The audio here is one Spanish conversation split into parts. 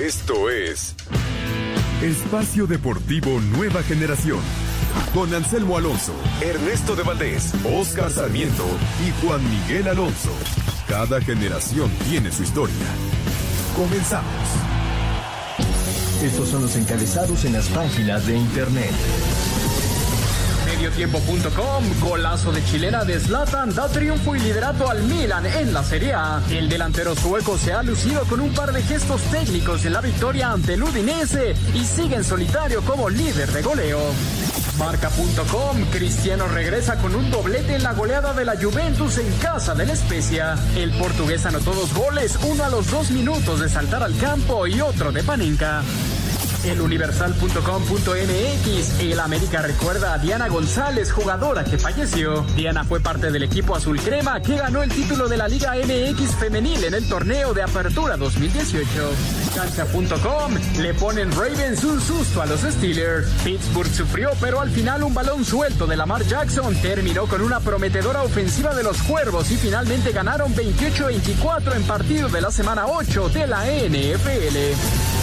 Esto es Espacio Deportivo Nueva Generación. Con Anselmo Alonso, Ernesto de Valdés, Oscar Sarmiento y Juan Miguel Alonso. Cada generación tiene su historia. Comenzamos. Estos son los encabezados en las páginas de internet. Mediotiempo.com, golazo de chilena de da triunfo y liderato al Milan en la Serie A. El delantero sueco se ha lucido con un par de gestos técnicos en la victoria ante el Udinese y sigue en solitario como líder de goleo. Marca.com, Cristiano regresa con un doblete en la goleada de la Juventus en casa de la Especia. El portugués anotó dos goles, uno a los dos minutos de saltar al campo y otro de Panenka. Eluniversal.com.mx El América recuerda a Diana González, jugadora que falleció. Diana fue parte del equipo azul crema que ganó el título de la Liga MX femenil en el torneo de apertura 2018. Cancha.com Le ponen Ravens un susto a los Steelers. Pittsburgh sufrió, pero al final un balón suelto de Lamar Jackson terminó con una prometedora ofensiva de los Cuervos y finalmente ganaron 28-24 en partido de la semana 8 de la NFL.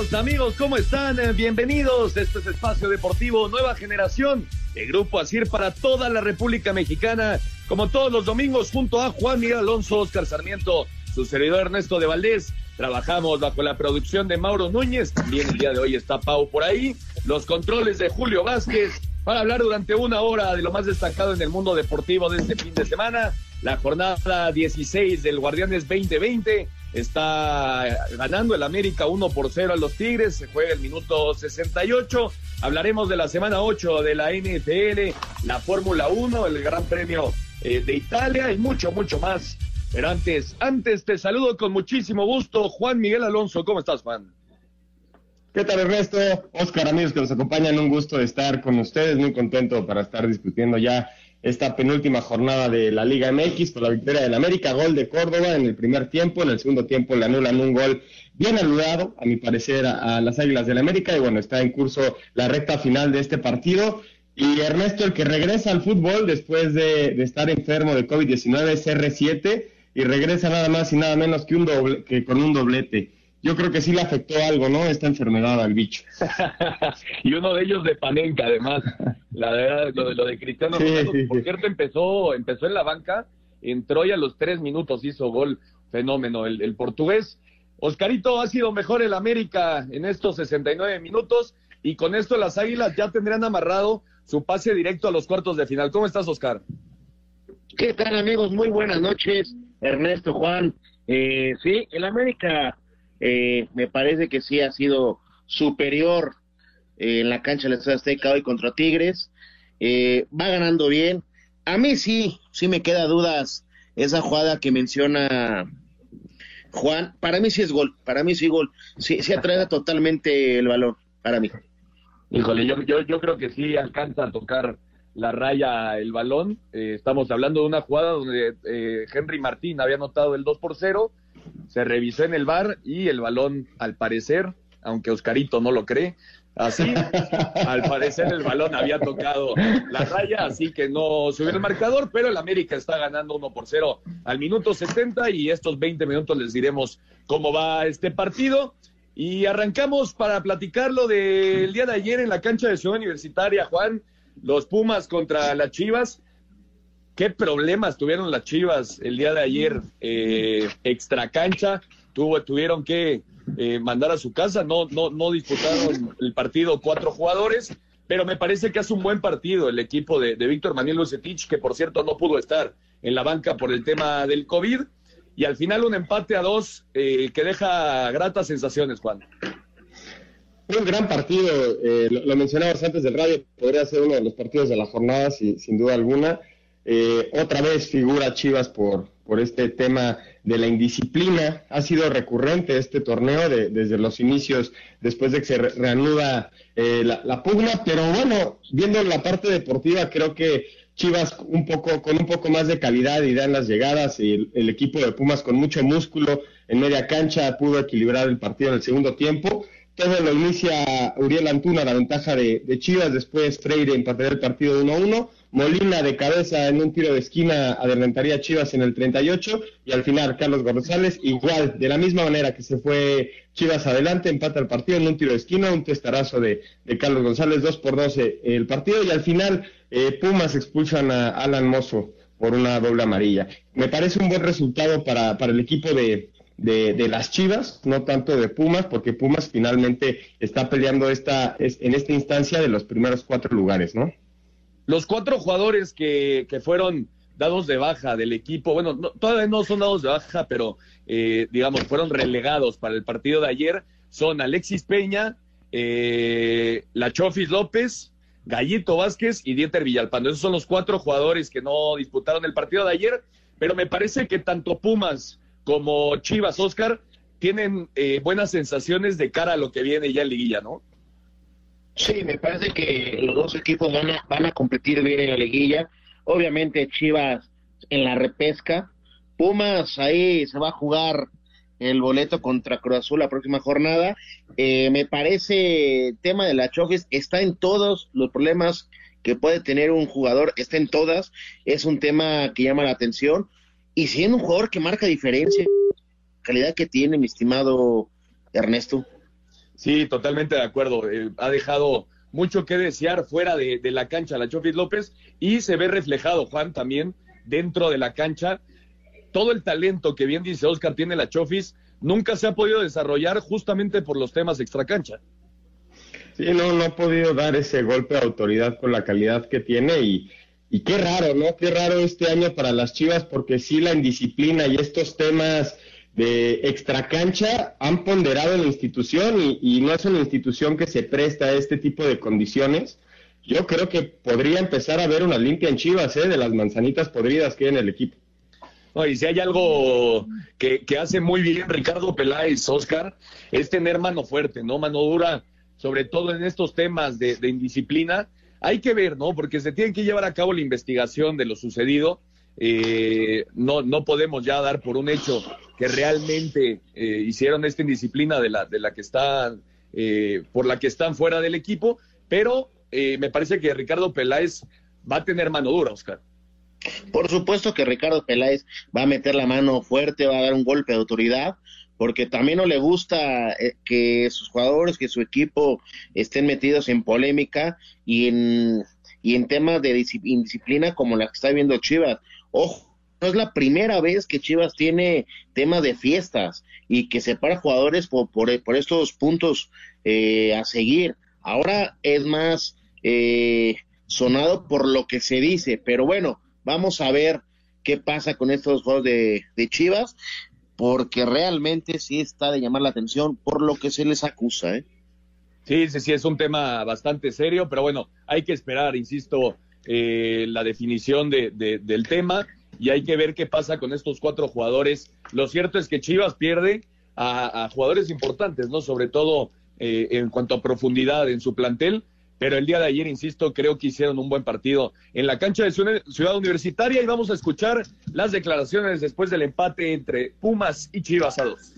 Amigos, ¿cómo están? Eh, Bienvenidos. Este es Espacio Deportivo Nueva Generación, el grupo ASIR para toda la República Mexicana, como todos los domingos, junto a Juan Miguel Alonso, Oscar Sarmiento, su servidor Ernesto de Valdés. Trabajamos bajo la producción de Mauro Núñez, también el día de hoy está Pau por ahí, los controles de Julio Vázquez, para hablar durante una hora de lo más destacado en el mundo deportivo de este fin de semana, la jornada 16 del Guardianes 2020 Está ganando el América 1 por 0 a los Tigres, se juega el minuto 68. Hablaremos de la semana 8 de la NFL, la Fórmula 1, el Gran Premio eh, de Italia y mucho, mucho más. Pero antes, antes te saludo con muchísimo gusto, Juan Miguel Alonso. ¿Cómo estás, Juan? ¿Qué tal, Ernesto? Oscar, amigos que nos acompañan, un gusto de estar con ustedes, muy contento para estar discutiendo ya esta penúltima jornada de la Liga MX por la victoria del América, gol de Córdoba en el primer tiempo, en el segundo tiempo le anulan un gol bien anulado, a mi parecer, a, las Águilas del América, y bueno, está en curso la recta final de este partido. Y Ernesto, el que regresa al fútbol después de, de estar enfermo de COVID-19 es R7 y regresa nada más y nada menos que, un doble, que con un doblete yo creo que sí le afectó algo, ¿no? Esta enfermedad al bicho. y uno de ellos de Panenka, además. La verdad, lo de, lo de Cristiano Ronaldo, por cierto, empezó, empezó en la banca, entró y a los tres minutos hizo gol. Fenómeno, el, el portugués. Oscarito, ha sido mejor el América en estos 69 minutos y con esto las Águilas ya tendrían amarrado su pase directo a los cuartos de final. ¿Cómo estás, Oscar? ¿Qué tal, amigos? Muy buenas noches. Ernesto, Juan. Eh, sí, el América eh, me parece que sí ha sido superior eh, en la cancha de la Azteca hoy contra Tigres. Eh, va ganando bien. A mí sí, sí me queda dudas esa jugada que menciona Juan. Para mí sí es gol, para mí sí gol. Sí, sí atrae totalmente el balón, para mí. Híjole, yo, yo, yo creo que sí alcanza a tocar la raya el balón. estamos hablando de una jugada donde Henry Martín había anotado el 2 por 0 se revisó en el bar y el balón, al parecer, aunque Oscarito no lo cree, así, al parecer el balón había tocado la raya, así que no subió el marcador, pero el América está ganando 1 por 0 al minuto 70 y estos 20 minutos les diremos cómo va este partido. Y arrancamos para platicarlo del día de ayer en la cancha de Ciudad Universitaria, Juan, los Pumas contra las Chivas qué problemas tuvieron las Chivas el día de ayer eh, extra cancha, tuvo, tuvieron que eh, mandar a su casa, no, no, no disputaron el partido cuatro jugadores, pero me parece que hace un buen partido el equipo de, Víctor Manuel Lucetich, que por cierto no pudo estar en la banca por el tema del COVID, y al final un empate a dos eh, que deja gratas sensaciones, Juan. Un gran partido, eh, lo, lo, mencionabas antes del radio, podría ser uno de los partidos de la jornada, sin duda alguna. Eh, otra vez figura Chivas por, por este tema de la indisciplina. Ha sido recurrente este torneo desde los inicios, después de que se reanuda eh, la, pugna, pero bueno, viendo la parte deportiva, creo que Chivas un poco, con un poco más de calidad y dan las llegadas, y el, equipo de Pumas con mucho músculo en media cancha pudo equilibrar el partido en el segundo tiempo. Todo lo inicia Uriel Antuna, la ventaja de, Chivas, después Freire empataría el partido 1-1. Molina de cabeza en un tiro de esquina adelantaría a Chivas en el 38 y al final Carlos González igual, de la misma manera que se fue Chivas adelante, empata el partido en un tiro de esquina, un testarazo de, Carlos González, 2 por 12 el partido y al final eh, Pumas expulsan a Alan Mozo por una doble amarilla. Me parece un buen resultado para, para el equipo de, de, las Chivas, no tanto de Pumas, porque Pumas finalmente está peleando esta, en esta instancia de los primeros cuatro lugares, ¿no? Los cuatro jugadores que, fueron dados de baja del equipo, bueno, todavía no son dados de baja, pero eh, digamos, fueron relegados para el partido de ayer, son Alexis Peña, eh, La Chofis López, Gallito Vázquez y Dieter Villalpando. Esos son los cuatro jugadores que no disputaron el partido de ayer, pero me parece que tanto Pumas como Chivas, Oscar, tienen eh, buenas sensaciones de cara a lo que viene ya en liguilla, ¿no? Sí, me parece que los dos equipos van a, van a competir bien en la liguilla. Obviamente Chivas en la repesca. Pumas ahí se va a jugar el boleto contra Cruz Azul la próxima jornada. Eh, me parece tema de la Chofis está en todos los problemas que puede tener un jugador, está en todas. Es un tema que llama la atención. Y siendo un jugador que marca diferencia, calidad que tiene, mi estimado Ernesto. Sí, totalmente de acuerdo. Eh, ha dejado mucho que desear fuera de, la cancha la Chofis López y se ve reflejado, Juan, también dentro de la cancha. Todo el talento que bien dice Oscar tiene la Chofis nunca se ha podido desarrollar justamente por los temas extracancha. Sí, no, no ha podido dar ese golpe de autoridad con la calidad que tiene y, y qué raro, ¿no? Qué raro este año para las Chivas porque sí la indisciplina y estos temas de extracancha han ponderado la institución y, no es una institución que se presta a este tipo de condiciones. Yo creo que podría empezar a haber una limpia en Chivas ¿eh? de las manzanitas podridas que hay en el equipo. y si hay algo que, hace muy bien Ricardo Peláez, Oscar, es tener mano fuerte, ¿no? Mano dura, sobre todo en estos temas de, de indisciplina. Hay que ver, ¿no? Porque se tiene que llevar a cabo la investigación de lo sucedido eh, no, no podemos ya dar por un hecho que realmente eh, hicieron esta indisciplina de la, de la que están, eh, por la que están fuera del equipo, pero me parece que Ricardo Peláez va a tener mano dura, Oscar. Por supuesto que Ricardo Peláez va a meter la mano fuerte, va a dar un golpe de autoridad, porque también no le gusta que sus jugadores, que su equipo estén metidos en polémica y en, y en temas de indisciplina como la que está viendo Chivas. Ojo, no es la primera vez que Chivas tiene tema de fiestas y que separa jugadores por, por, estos puntos eh, a seguir. Ahora es más eh, sonado por lo que se dice, pero bueno, vamos a ver qué pasa con estos juegos de, de Chivas, porque realmente sí está de llamar la atención por lo que se les acusa. ¿eh? Sí, sí, sí, es un tema bastante serio, pero bueno, hay que esperar, insisto, eh, la definición de, del tema y hay que ver qué pasa con estos cuatro jugadores. Lo cierto es que Chivas pierde a, jugadores importantes, ¿no? Sobre todo eh, en cuanto a profundidad en su plantel, pero el día de ayer, insisto, creo que hicieron un buen partido en la cancha de Ciudad Universitaria y vamos a escuchar las declaraciones después del empate entre Pumas y Chivas a dos.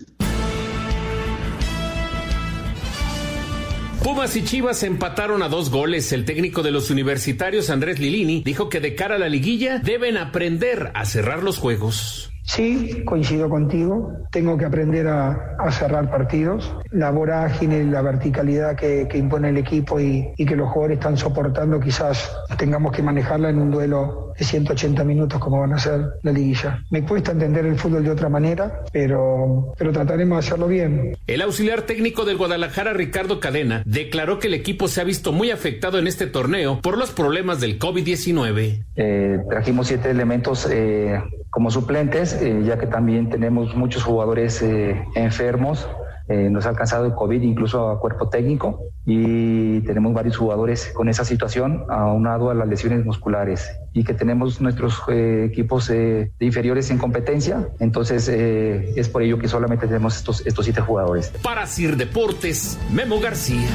Pumas y Chivas empataron a dos goles. El técnico de los universitarios, Andrés Lilini, dijo que de cara a la liguilla deben aprender a cerrar los juegos. Sí, coincido contigo. Tengo que aprender a, cerrar partidos. La vorágine, la verticalidad que, impone el equipo y, que los jugadores están soportando, quizás tengamos que manejarla en un duelo de 180 minutos como van a ser la liguilla. Me cuesta entender el fútbol de otra manera, pero, pero trataremos de hacerlo bien. El auxiliar técnico del Guadalajara, Ricardo Cadena, declaró que el equipo se ha visto muy afectado en este torneo por los problemas del COVID-19. Eh, trajimos siete elementos eh, como suplentes, eh, ya que también tenemos muchos jugadores eh, enfermos. Eh, nos ha alcanzado el COVID incluso a cuerpo técnico y tenemos varios jugadores con esa situación aunado a las lesiones musculares y que tenemos nuestros equipos de inferiores en competencia. Entonces es por ello que solamente tenemos estos, estos siete jugadores. Para Sir Deportes, Memo García.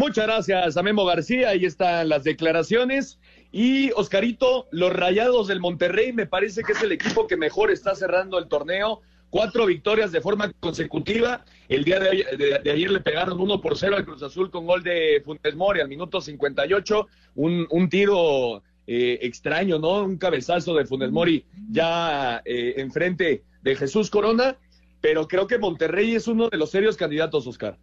Muchas gracias a Memo García, ahí están las declaraciones. Y Oscarito, los Rayados del Monterrey me parece que es el equipo que mejor está cerrando el torneo. Cuatro victorias de forma consecutiva. El día de, de, ayer le pegaron uno por cero al Cruz Azul con gol de Funes Mori al minuto 58. Un, un tiro eh, extraño, ¿no? Un cabezazo de Funes Mori ya eh, enfrente de Jesús Corona. Pero creo que Monterrey es uno de los serios candidatos, Oscar.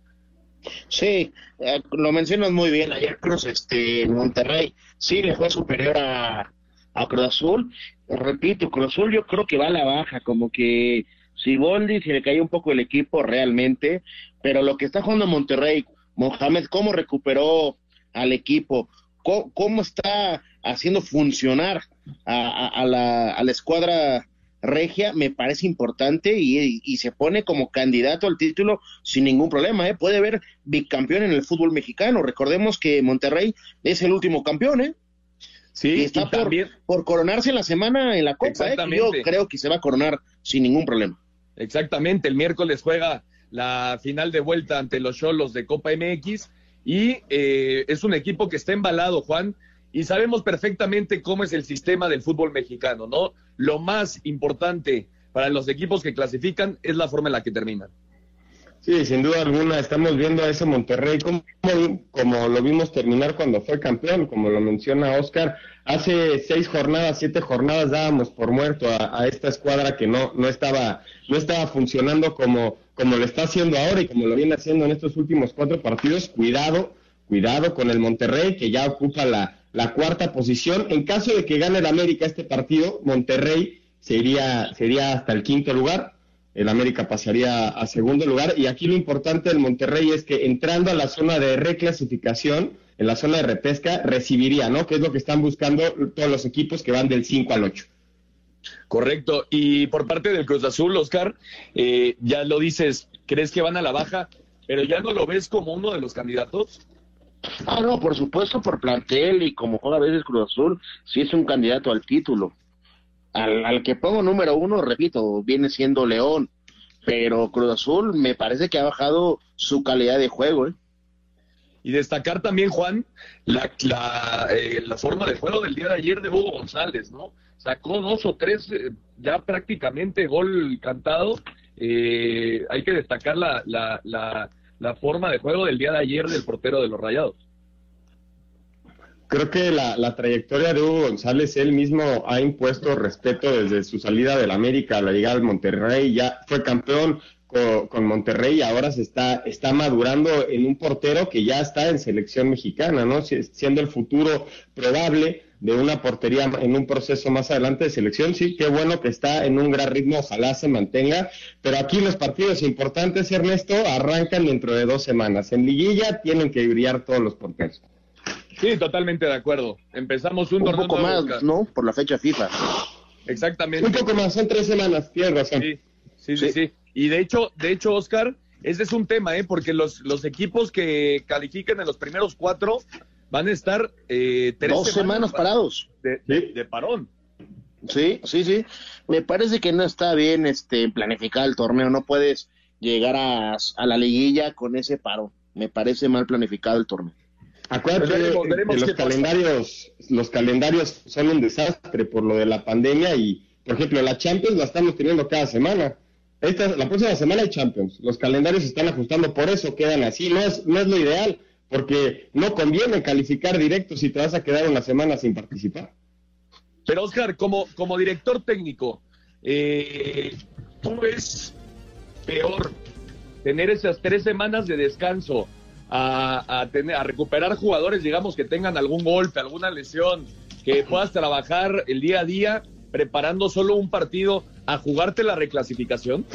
Sí, eh, lo mencionas muy bien. Ayer Cruz, este, Monterrey, sí le fue superior a, a Cruz Azul. Repito, Cruz Azul yo creo que va a la baja, como que si Boldi se le cayó un poco el equipo realmente, pero lo que está jugando Monterrey, Mohamed, cómo recuperó al equipo, cómo, está haciendo funcionar a, la, a la escuadra regia me parece importante y, se pone como candidato al título sin ningún problema. ¿eh? Puede haber bicampeón en el fútbol mexicano. Recordemos que Monterrey es el último campeón. ¿eh? Sí, está por, por, coronarse en la semana en la Copa. ¿eh? Yo creo que se va a coronar sin ningún problema. Exactamente. El miércoles juega la final de vuelta ante los Cholos de Copa MX y eh, es un equipo que está embalado, Juan y sabemos perfectamente cómo es el sistema del fútbol mexicano, ¿no? Lo más importante para los equipos que clasifican es la forma en la que terminan. Sí, sin duda alguna, estamos viendo a ese Monterrey como, lo vimos terminar cuando fue campeón, como lo menciona Oscar. Hace seis jornadas, siete jornadas dábamos por muerto a, a, esta escuadra que no, no, estaba, no estaba funcionando como, como lo está haciendo ahora y como lo viene haciendo en estos últimos cuatro partidos. Cuidado, cuidado con el Monterrey que ya ocupa la, la cuarta posición. En caso de que gane el América este partido, Monterrey sería, sería hasta el quinto lugar. El América pasaría a segundo lugar. Y aquí lo importante del Monterrey es que entrando a la zona de reclasificación, en la zona de repesca, recibiría, ¿no? Que es lo que están buscando todos los equipos que van del 5 al 8. Correcto. Y por parte del Cruz Azul, Oscar, eh, ya lo dices, ¿crees que van a la baja? Pero ya no lo ves como uno de los candidatos. Ah, no, por supuesto, por plantel y como juega a veces Cruz Azul, sí es un candidato al título. Al, que pongo número uno, repito, viene siendo León, pero Cruz Azul me parece que ha bajado su calidad de juego. ¿eh? Y destacar también, Juan, la, la, eh, la, forma de juego del día de ayer de Hugo González, ¿no? Sacó dos o tres, eh, ya prácticamente gol cantado. Eh, hay que destacar la, la, la, la forma de juego del día de ayer del portero de los Rayados. Creo que la, trayectoria de Hugo González, él mismo ha impuesto respeto desde su salida del América a la llegada al Monterrey, ya fue campeón con, con, Monterrey y ahora se está, está madurando en un portero que ya está en selección mexicana, ¿no? Siendo el futuro probable de una portería en un proceso más adelante de selección. Sí, qué bueno que está en un gran ritmo, ojalá se mantenga. Pero aquí los partidos importantes, Ernesto, arrancan dentro de dos semanas. En liguilla tienen que brillar todos los porteros. Sí, totalmente de acuerdo. Empezamos un, un poco más, ¿no? Por la fecha FIFA. Exactamente. Un poco más, son tres semanas, tienes razón. Sí, sí, sí, sí. Y de hecho, de hecho, Oscar, ese es un tema, ¿eh? Porque los, los equipos que califiquen en los primeros cuatro van a estar eh, tres dos semanas, parados de, parón. Sí, sí, sí. Me parece que no está bien este planificar el torneo. No puedes llegar a, a la liguilla con ese paro. Me parece mal planificado el torneo. Acuérdate que los calendarios, los calendarios son un desastre por lo de la pandemia y, por ejemplo, la Champions la estamos teniendo cada semana. Esta, la próxima semana hay Champions. Los calendarios se están ajustando, por eso quedan así. No es, no es lo ideal porque no conviene calificar directo si te vas a quedar una semana sin participar. Pero Oscar, como, como director técnico, eh, ¿tú ves peor tener esas tres semanas de descanso a, a, tener, a recuperar jugadores, digamos, que tengan algún golpe, alguna lesión, que puedas trabajar el día a día preparando solo un partido a jugarte la reclasificación?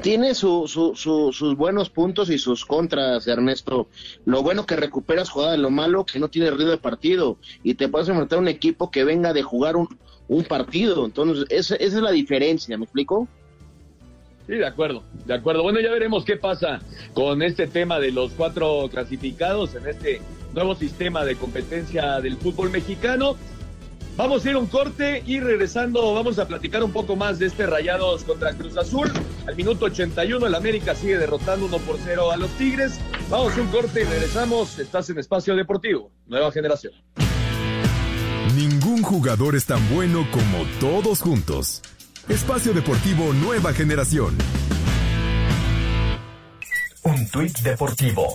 Tiene su, sus buenos puntos y sus contras, Ernesto. Lo bueno que recuperas jugada, lo malo que no tiene ritmo de partido y te puedes enfrentar a un equipo que venga de jugar un, un partido. Entonces, esa, esa es la diferencia, ¿me explico? Sí, de acuerdo, de acuerdo. Bueno, ya veremos qué pasa con este tema de los cuatro clasificados en este nuevo sistema de competencia del fútbol mexicano. Vamos a ir a un corte y regresando vamos a platicar un poco más de este Rayados contra Cruz Azul. Al minuto 81 el América sigue derrotando 1 por 0 a los Tigres. Vamos a un corte y regresamos. Estás en Espacio Deportivo, nueva generación. Ningún jugador es tan bueno como todos juntos. Espacio Deportivo Nueva Generación. Un tuit deportivo.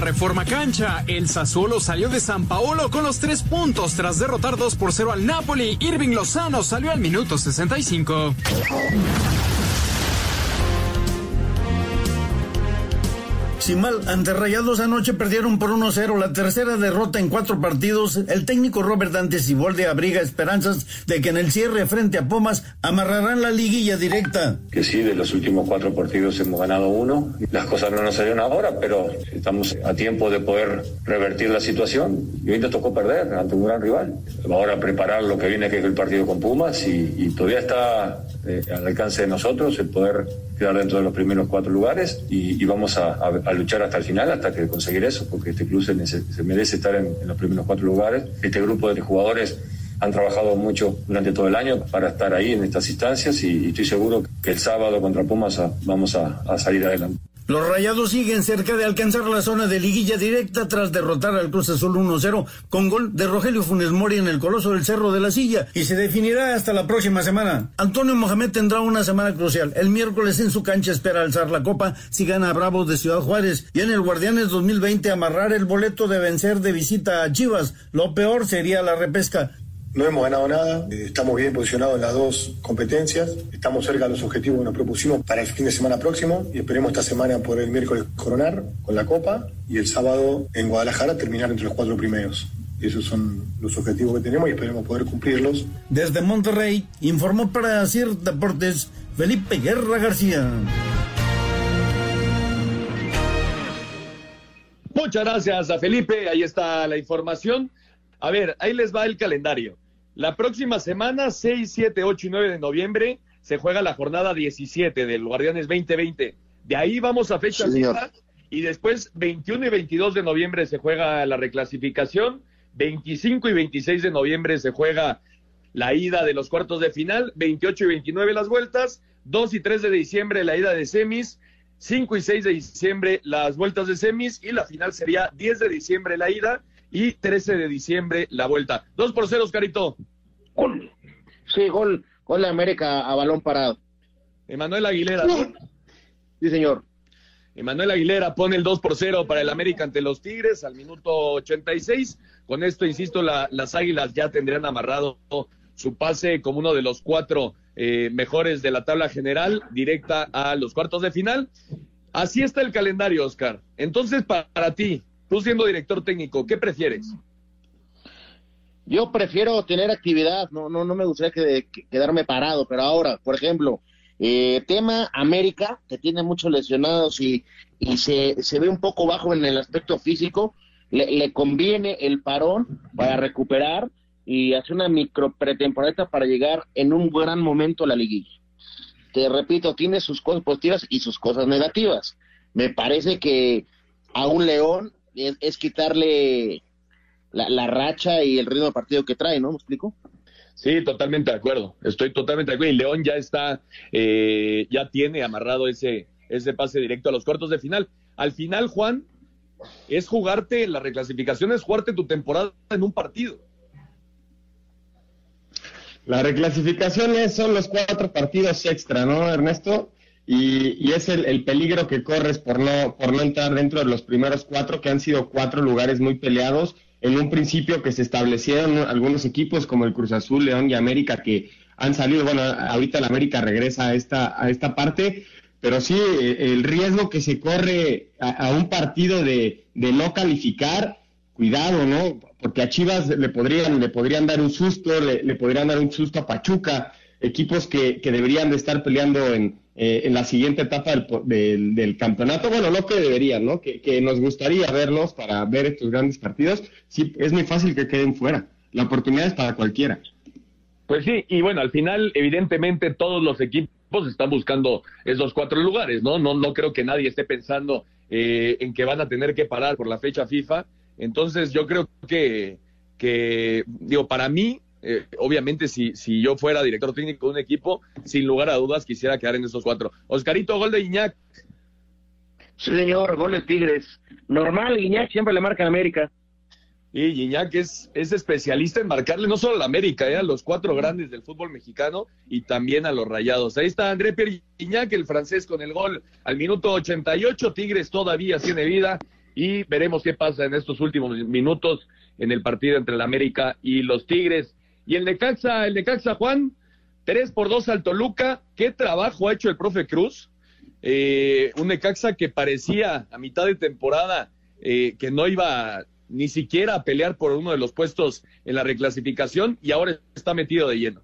Reforma Cancha. El Sassuolo salió de San Paolo con los tres puntos tras derrotar 2 por 0 al Napoli. Irving Lozano salió al minuto 65. Sin mal, ante Rayados anoche perdieron por 1-0 la tercera derrota en cuatro partidos. El técnico Robert Dante Sibolde abriga esperanzas de que en el cierre frente a Pumas amarrarán la liguilla directa. Que sí, de los últimos cuatro partidos hemos ganado uno. Las cosas no nos salieron ahora, pero estamos a tiempo de poder revertir la situación. Y hoy nos tocó perder ante un gran rival. Ahora preparar lo que viene, que es el partido con Pumas, y todavía está eh, al alcance de nosotros el poder quedar dentro de los primeros cuatro lugares y, y vamos a, luchar hasta el final, hasta que conseguir eso, porque este club se, se merece estar en, los primeros cuatro lugares. Este grupo de jugadores han trabajado mucho durante todo el año para estar ahí en estas instancias y, estoy seguro que el sábado contra Pumas a, vamos a salir adelante. Los Rayados siguen cerca de alcanzar la zona de liguilla directa tras derrotar al Cruz Azul 1-0 con gol de Rogelio Funes Mori en el Coloso del Cerro de la Silla y se definirá hasta la próxima semana. Antonio Mohamed tendrá una semana crucial. El miércoles en su cancha espera alzar la copa si gana a Bravos de Ciudad Juárez y en el Guardianes 2020 amarrar el boleto de vencer de visita a Chivas. Lo peor sería la repesca. No hemos ganado nada, estamos bien posicionados en las dos competencias, estamos cerca de los objetivos que nos propusimos para el fin de semana próximo y esperemos esta semana por el miércoles coronar con la Copa y el sábado en Guadalajara terminar entre los cuatro primeros. Esos son los objetivos que tenemos y esperemos poder cumplirlos. Desde Monterrey informó para CIR Deportes Felipe Guerra García. Muchas gracias a Felipe, ahí está la información. A ver, ahí les va el calendario. La próxima semana, 6, 7, 8 y 9 de noviembre, se juega la jornada 17 del Guardianes 2020. De ahí vamos a fecha Sí, y después 21 y 22 de noviembre se juega la reclasificación, 25 y 26 de noviembre se juega la ida de los cuartos de final, 28 y 29 las vueltas, 2 y 3 de diciembre la ida de semis, 5 y 6 de diciembre las vueltas de semis y la final sería 10 de diciembre la ida y 13 de diciembre la vuelta. 2 por 0, Oscarito. Gol. Sí, gol, gol de América a balón parado. Emanuel Aguilera. ¿no? Sí, señor. Emanuel Aguilera pone el 2 por 0 para el América ante los Tigres al minuto 86. Con esto, insisto, la- las Águilas ya tendrían amarrado su pase como uno de los cuatro eh, mejores de la tabla general, directa a los cuartos de final. Así está el calendario, Oscar. Entonces, pa- para ti, tú siendo director técnico, ¿qué prefieres? Yo prefiero tener actividad, no, no, no me gustaría que- que- quedarme parado, pero ahora, por ejemplo, eh, tema América, que tiene muchos lesionados y, y se, se ve un poco bajo en el aspecto físico, le, conviene el parón para recuperar y hacer una micro pretemporada para llegar en un gran momento a la liguilla. Te repito, tiene sus cosas positivas y sus cosas negativas. Me parece que a un León es, es quitarle la, la racha y el ritmo de partido que trae, ¿no? ¿Me explico? Sí, totalmente de acuerdo. Estoy totalmente de acuerdo. Y León ya está, eh, ya tiene amarrado ese, ese pase directo a los cuartos de final. Al final, Juan, es jugarte, la reclasificación es jugarte tu temporada en un partido. La reclasificación es- son los cuatro partidos extra, ¿no, Ernesto? Y, y es el, el peligro que corres por no, por no entrar dentro de los primeros cuatro, que han sido cuatro lugares muy peleados. En un principio que se establecieron algunos equipos como el Cruz Azul, León y América que han salido, bueno, ahorita el América regresa a esta, a esta parte, pero sí, eh, el riesgo que se corre a, un partido de, de no calificar, cuidado, ¿no? Porque a Chivas le podrían, le podrían dar un susto, le, le podrían dar un susto a Pachuca, equipos que, que deberían de estar peleando en, eh, en la siguiente etapa del, del, del campeonato. Bueno, no que deberían, ¿no? Que, que nos gustaría verlos para ver estos grandes partidos. Sí, es muy fácil que queden fuera. La oportunidad es para cualquiera. Pues sí, y bueno, al final, evidentemente, todos los equipos están buscando esos cuatro lugares, ¿no? No, no creo que nadie esté pensando eh, en que van a tener que parar por la fecha FIFA. Entonces, yo creo que, que, digo, para mí, eh, obviamente si, si yo fuera director técnico de un equipo, sin lugar a dudas quisiera quedar en esos cuatro. Oscarito, gol de Iñak. Sí, señor, gol de Tigres. Normal, Iñak siempre le marca a América. Y Iñak es, es especialista en marcarle no solo a la América, eh, a los cuatro grandes del fútbol mexicano y también a los rayados. Ahí está André Pierre Iñak, el francés, con el gol al minuto 88. Tigres todavía tiene vida y veremos qué pasa en estos últimos minutos en el partido entre la América y los Tigres. Y el Necaxa, el Necaxa Juan, 3 por 2 al Toluca. ¿Qué trabajo ha hecho el profe Cruz? Eh, un Necaxa que parecía a mitad de temporada eh, que no iba ni siquiera a pelear por uno de los puestos en la reclasificación y ahora está metido de lleno.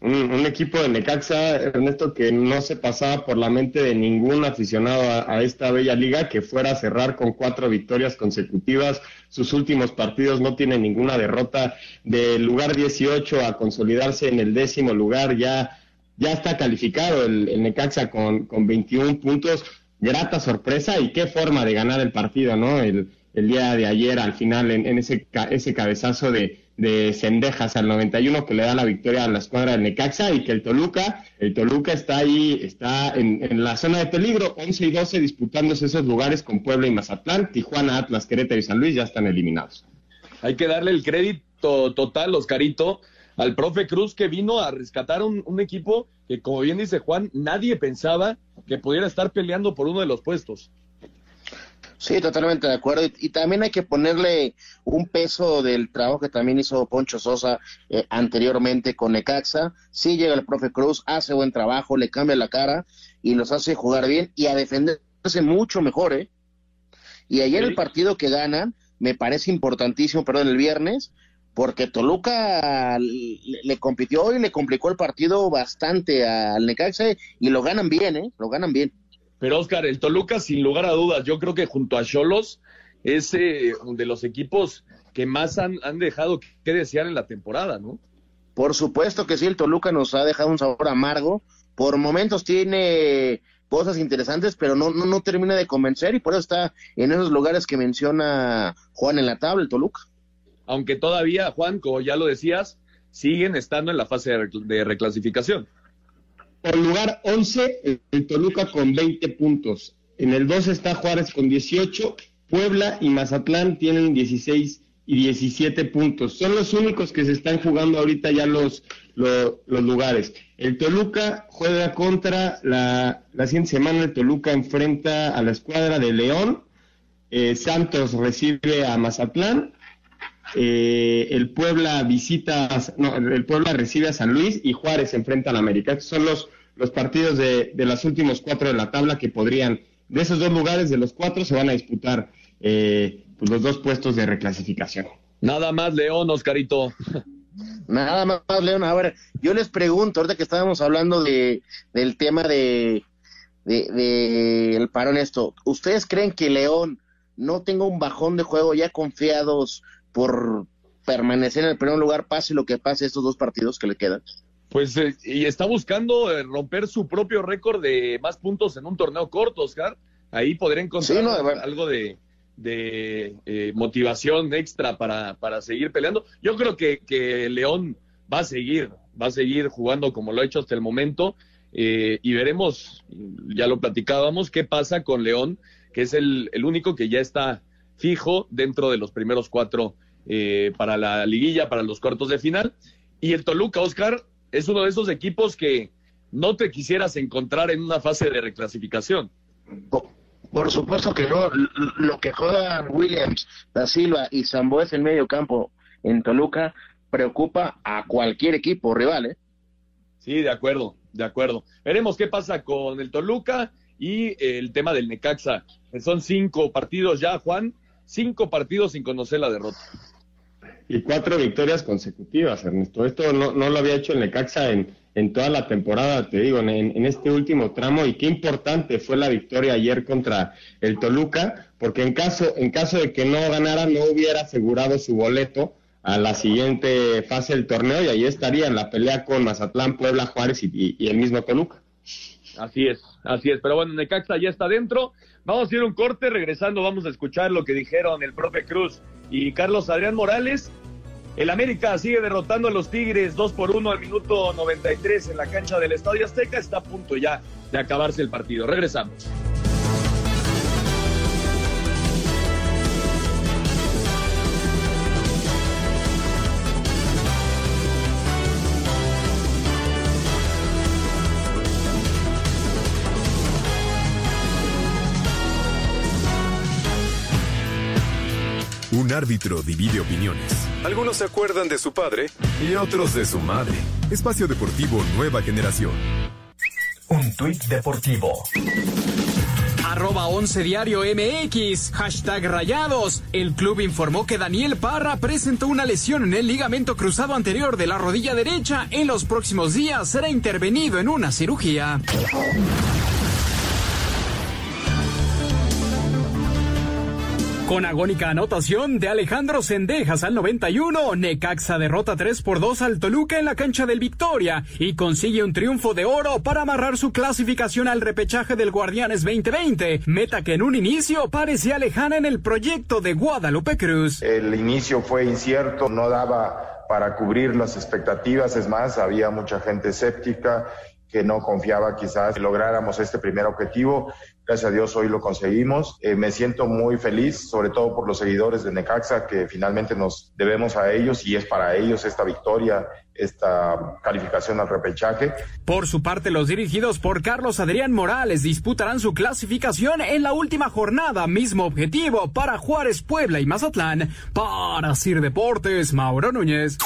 Un, equipo de Necaxa, Ernesto, que no se pasaba por la mente de ningún aficionado a, esta bella liga que fuera a cerrar con cuatro victorias consecutivas. Sus últimos partidos no tienen ninguna derrota. Del lugar 18 a consolidarse en el décimo lugar, ya, ya está calificado el, Necaxa con, con 21 puntos. Grata sorpresa y qué forma de ganar el partido, ¿no? El, el día de ayer al final en, en ese, ese cabezazo de, de Cendejas al 91 que le da la victoria a la escuadra del Necaxa y que el Toluca, el Toluca está ahí, está en, en, la zona de peligro, 11 y 12 disputándose esos lugares con Puebla y Mazatlán, Tijuana, Atlas, Querétaro y San Luis ya están eliminados. Hay que darle el crédito total, Oscarito, al profe Cruz que vino a rescatar un, un equipo que, como bien dice Juan, nadie pensaba que pudiera estar peleando por uno de los puestos. Sí, totalmente de acuerdo. Y, también hay que ponerle un peso del trabajo que también hizo Poncho Sosa eh, anteriormente con Necaxa. Sí llega el profe Cruz, hace buen trabajo, le cambia la cara y los hace jugar bien y a defenderse mucho mejor, ¿eh? Y ayer el partido que ganan me parece importantísimo, perdón, el viernes, porque Toluca le, le compitió y le complicó el partido bastante al Necaxa y lo ganan bien, ¿eh? Lo ganan bien. Pero Oscar, el Toluca, sin lugar a dudas, yo creo que junto a Cholos es eh, de los equipos que más han, han, dejado que desear en la temporada, ¿no? Por supuesto que sí, el Toluca nos ha dejado un sabor amargo. Por momentos tiene cosas interesantes, pero no, no, no termina de convencer y por eso está en esos lugares que menciona Juan en la tabla, el Toluca. Aunque todavía, Juan, como ya lo decías, siguen estando en la fase de reclasificación. Por lugar 11, el Toluca con 20 puntos. En el 12 está Juárez con 18. Puebla y Mazatlán tienen 16 y 17 puntos. Son los únicos que se están jugando ahorita ya los, los, lugares. El Toluca juega contra la, la siguiente semana. El Toluca enfrenta a la escuadra de León. Eh, Santos recibe a Mazatlán. Eh, el Puebla visita, no, el Puebla recibe a San Luis y Juárez enfrenta a la América. Estos son los, los partidos de, de los últimos cuatro de la tabla que podrían, de esos dos lugares, de los cuatro, se van a disputar eh, pues los dos puestos de reclasificación. Nada más, León, Oscarito. Nada más, León. A ver, yo les pregunto, ahorita que estábamos hablando de, del tema de, de, de el parón esto, ¿ustedes creen que León no tenga un bajón de juego ya confiados por permanecer en el primer lugar, pase lo que pase estos dos partidos que le quedan? Pues eh, y está buscando eh, romper su propio récord de más puntos en un torneo corto, Oscar. Ahí podría encontrar Sí, no, algo de, de, eh, motivación extra para, para seguir peleando. Yo creo que, que León va a seguir, va a seguir jugando como lo ha hecho hasta el momento. y veremos, ya lo platicábamos, qué pasa con León, que es el, el único que ya está fijo dentro de los primeros cuatro eh, para la liguilla, para los cuartos de final. Y el Toluca, Oscar, es uno de esos equipos que no te quisieras encontrar en una fase de reclasificación. Por supuesto que no. Lo que juegan Williams, Da Silva y Zamboez en medio campo en Toluca preocupa a cualquier equipo rival, ¿eh? Sí, de acuerdo, de acuerdo. Veremos qué pasa con el Toluca y el tema del Necaxa. Son cinco partidos ya, Juan, cinco partidos sin conocer la derrota. Y cuatro victorias consecutivas, Ernesto. Esto no, no lo había hecho el Necaxa en, en toda la temporada, te digo, en, en este último tramo. Y qué importante fue la victoria ayer contra el Toluca, porque en caso, en caso de que no ganara, no hubiera asegurado su boleto a la siguiente fase del torneo y ahí estaría en la pelea con Mazatlán, Puebla, Juárez y, y- y el mismo Toluca. Así es, así es. Pero bueno, Necaxa ya está dentro. Vamos a ir un corte, regresando vamos a escuchar lo que dijeron el profe Cruz y Carlos Adrián Morales El América sigue derrotando a los Tigres 2 por 1 al minuto 93 en la cancha del Estadio Azteca. Está a punto ya de acabarse el partido. Regresamos. Árbitro divide opiniones. Algunos se acuerdan de su padre y otros de su madre. Espacio Deportivo Nueva Generación. Un tuit deportivo. Arroba 11 Diario MX, hashtag Rayados. El club informó que Daniel Parra presentó una lesión en el ligamento cruzado anterior de la rodilla derecha. En los próximos días será intervenido en una cirugía. Con agónica anotación de Alejandro Sendejas al 91, Necaxa derrota 3 por 2 al Toluca en la cancha del Victoria y consigue un triunfo de oro para amarrar su clasificación al repechaje del Guardianes 2020, meta que en un inicio parecía lejana en el proyecto de Guadalupe Cruz. El inicio fue incierto, no daba para cubrir las expectativas, es más, había mucha gente escéptica que no confiaba quizás que lográramos este primer objetivo. Gracias a Dios hoy lo conseguimos. Eh, me siento muy feliz, sobre todo por los seguidores de Necaxa, que finalmente nos debemos a ellos y es para ellos esta victoria, esta calificación al repechaje. Por su parte, los dirigidos por Carlos Adrián Morales disputarán su clasificación en la última jornada, mismo objetivo para Juárez, Puebla y Mazatlán. Para Sir Deportes, Mauro Núñez.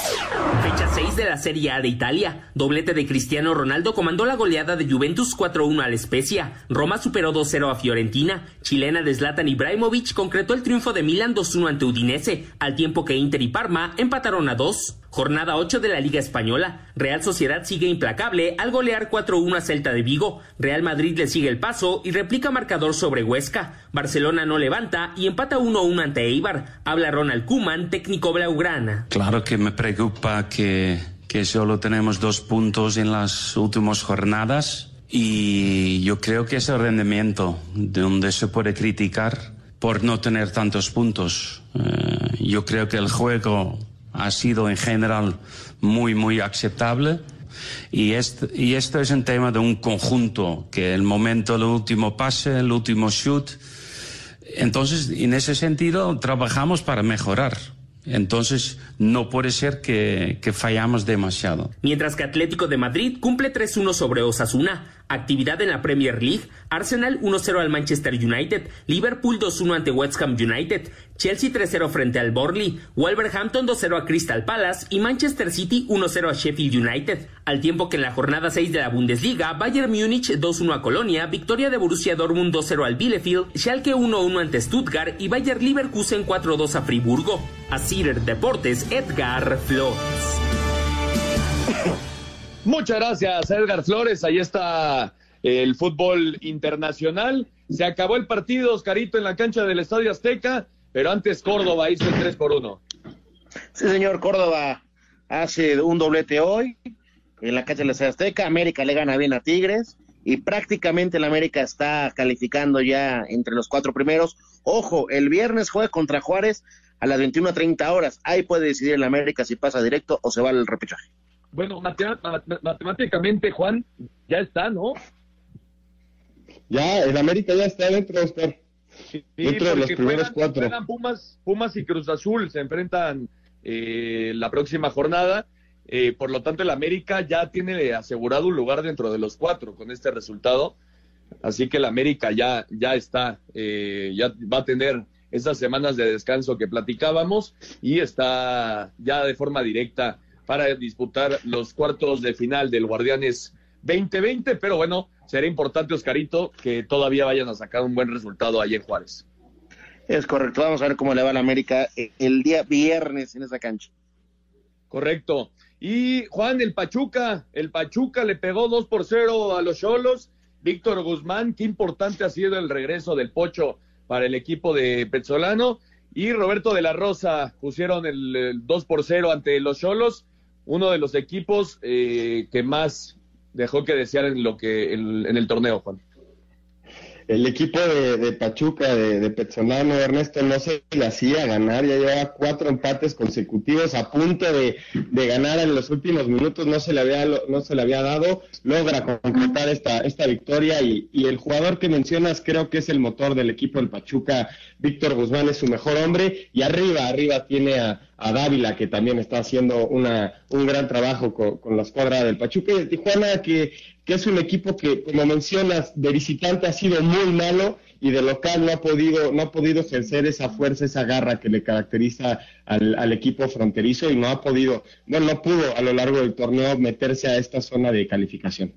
Fecha 6 de la Serie A de Italia. Doblete de Cristiano Ronaldo comandó la goleada de Juventus 4-1 al Spezia. Roma superó 2-0 a Fiorentina. Chilena de Zlatan Ibrahimovic concretó el triunfo de Milan 2-1 ante Udinese, al tiempo que Inter y Parma empataron a 2. Jornada 8 de la Liga Española. Real Sociedad sigue implacable al golear 4-1 a Celta de Vigo. Real Madrid le sigue el paso y replica marcador sobre Huesca. Barcelona no levanta y empata 1-1 ante Eibar. Habla Ronald Kuman, técnico blaugrana. Claro que me preocupa que, solo tenemos dos puntos en las últimas jornadas y yo creo que es el rendimiento donde se puede criticar por no tener tantos puntos. Eh, yo creo que el juego ha sido en general muy, muy aceptable. Y, este, y esto es un tema de un conjunto, que el momento, el último pase, el último shoot. Entonces, en ese sentido, trabajamos para mejorar. Entonces, no puede ser que, que, fallamos demasiado. Mientras que Atlético de Madrid cumple 3-1 sobre Osasuna. Actividad en la Premier League. Arsenal 1-0 al Manchester United. Liverpool 2-1 ante West Ham United. Chelsea 3-0 frente al Burnley. Wolverhampton 2-0 a Crystal Palace. Y Manchester City 1-0 a Sheffield United. Al tiempo que en la jornada 6 de la Bundesliga, Bayern Múnich 2-1 a Colonia. Victoria de Borussia Dortmund 2-0 al Bielefeld. Schalke 1-1 ante Stuttgart. Y Bayer Leverkusen 4-2 a Friburgo. A Deportes, Edgar Flores. Muchas gracias, Edgar Flores. Ahí está el fútbol internacional. Se acabó el partido, Oscarito, en la cancha del Estadio Azteca, pero antes Córdoba hizo el 3 por 1. Sí, señor, Córdoba hace un doblete hoy en la cancha del Estadio Azteca. América le gana bien a Tigres y prácticamente el América está calificando ya entre los cuatro primeros. Ojo, el viernes juega contra Juárez a las 21.30 horas. Ahí puede decidir el América si pasa directo o se va al repechaje. Bueno, matemáticamente, Juan, ya está, ¿no? Ya, el América ya está dentro, Oscar. Sí, dentro de los primeros juegan, cuatro. Juegan Pumas, Pumas y Cruz Azul se enfrentan eh, la próxima jornada. Eh, por lo tanto, el América ya tiene asegurado un lugar dentro de los cuatro con este resultado. Así que el América ya, ya está, eh, ya va a tener esas semanas de descanso que platicábamos y está ya de forma directa para disputar los cuartos de final del Guardianes 2020, pero bueno, será importante, Oscarito, que todavía vayan a sacar un buen resultado ahí en Juárez. Es correcto, vamos a ver cómo le va a la América el día viernes en esa cancha. Correcto. Y Juan, el Pachuca, el Pachuca le pegó 2 por 0 a los Cholos. Víctor Guzmán, qué importante ha sido el regreso del Pocho para el equipo de Petzolano. Y Roberto de la Rosa pusieron el, el 2 por 0 ante los Cholos uno de los equipos eh, que más dejó que desear en lo que en, en, el torneo, Juan. El equipo de, Pachuca, de, de Petzolano, Ernesto, no se le hacía ganar, ya llevaba cuatro empates consecutivos a punto de, ganar en los últimos minutos, no se le había, no se le había dado, logra concretar esta, esta victoria y, y el jugador que mencionas creo que es el motor del equipo del Pachuca, Víctor Guzmán es su mejor hombre y arriba, arriba tiene a, a Dávila que también está haciendo una, un gran trabajo con, con la escuadra del Pachuca y de Tijuana que que es un equipo que, como mencionas, de visitante ha sido muy malo y de local no ha podido, no ha podido ejercer esa fuerza, esa garra que le caracteriza al, equipo fronterizo y no ha podido, bueno, no pudo a lo largo del torneo meterse a esta zona de calificación.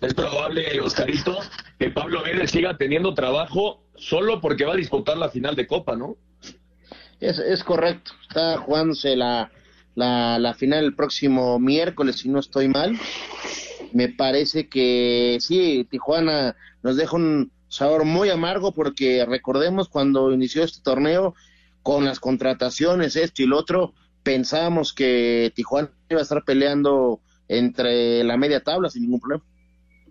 Es probable, Oscarito, que Pablo Vélez siga teniendo trabajo solo porque va a disputar la final de Copa, ¿no? Es, es correcto, está jugándose la, la, la final el próximo miércoles, si no estoy mal me parece que sí, Tijuana nos deja un sabor muy amargo porque recordemos cuando inició este torneo con las contrataciones, esto y lo otro, pensábamos que Tijuana iba a estar peleando entre la media tabla sin ningún problema.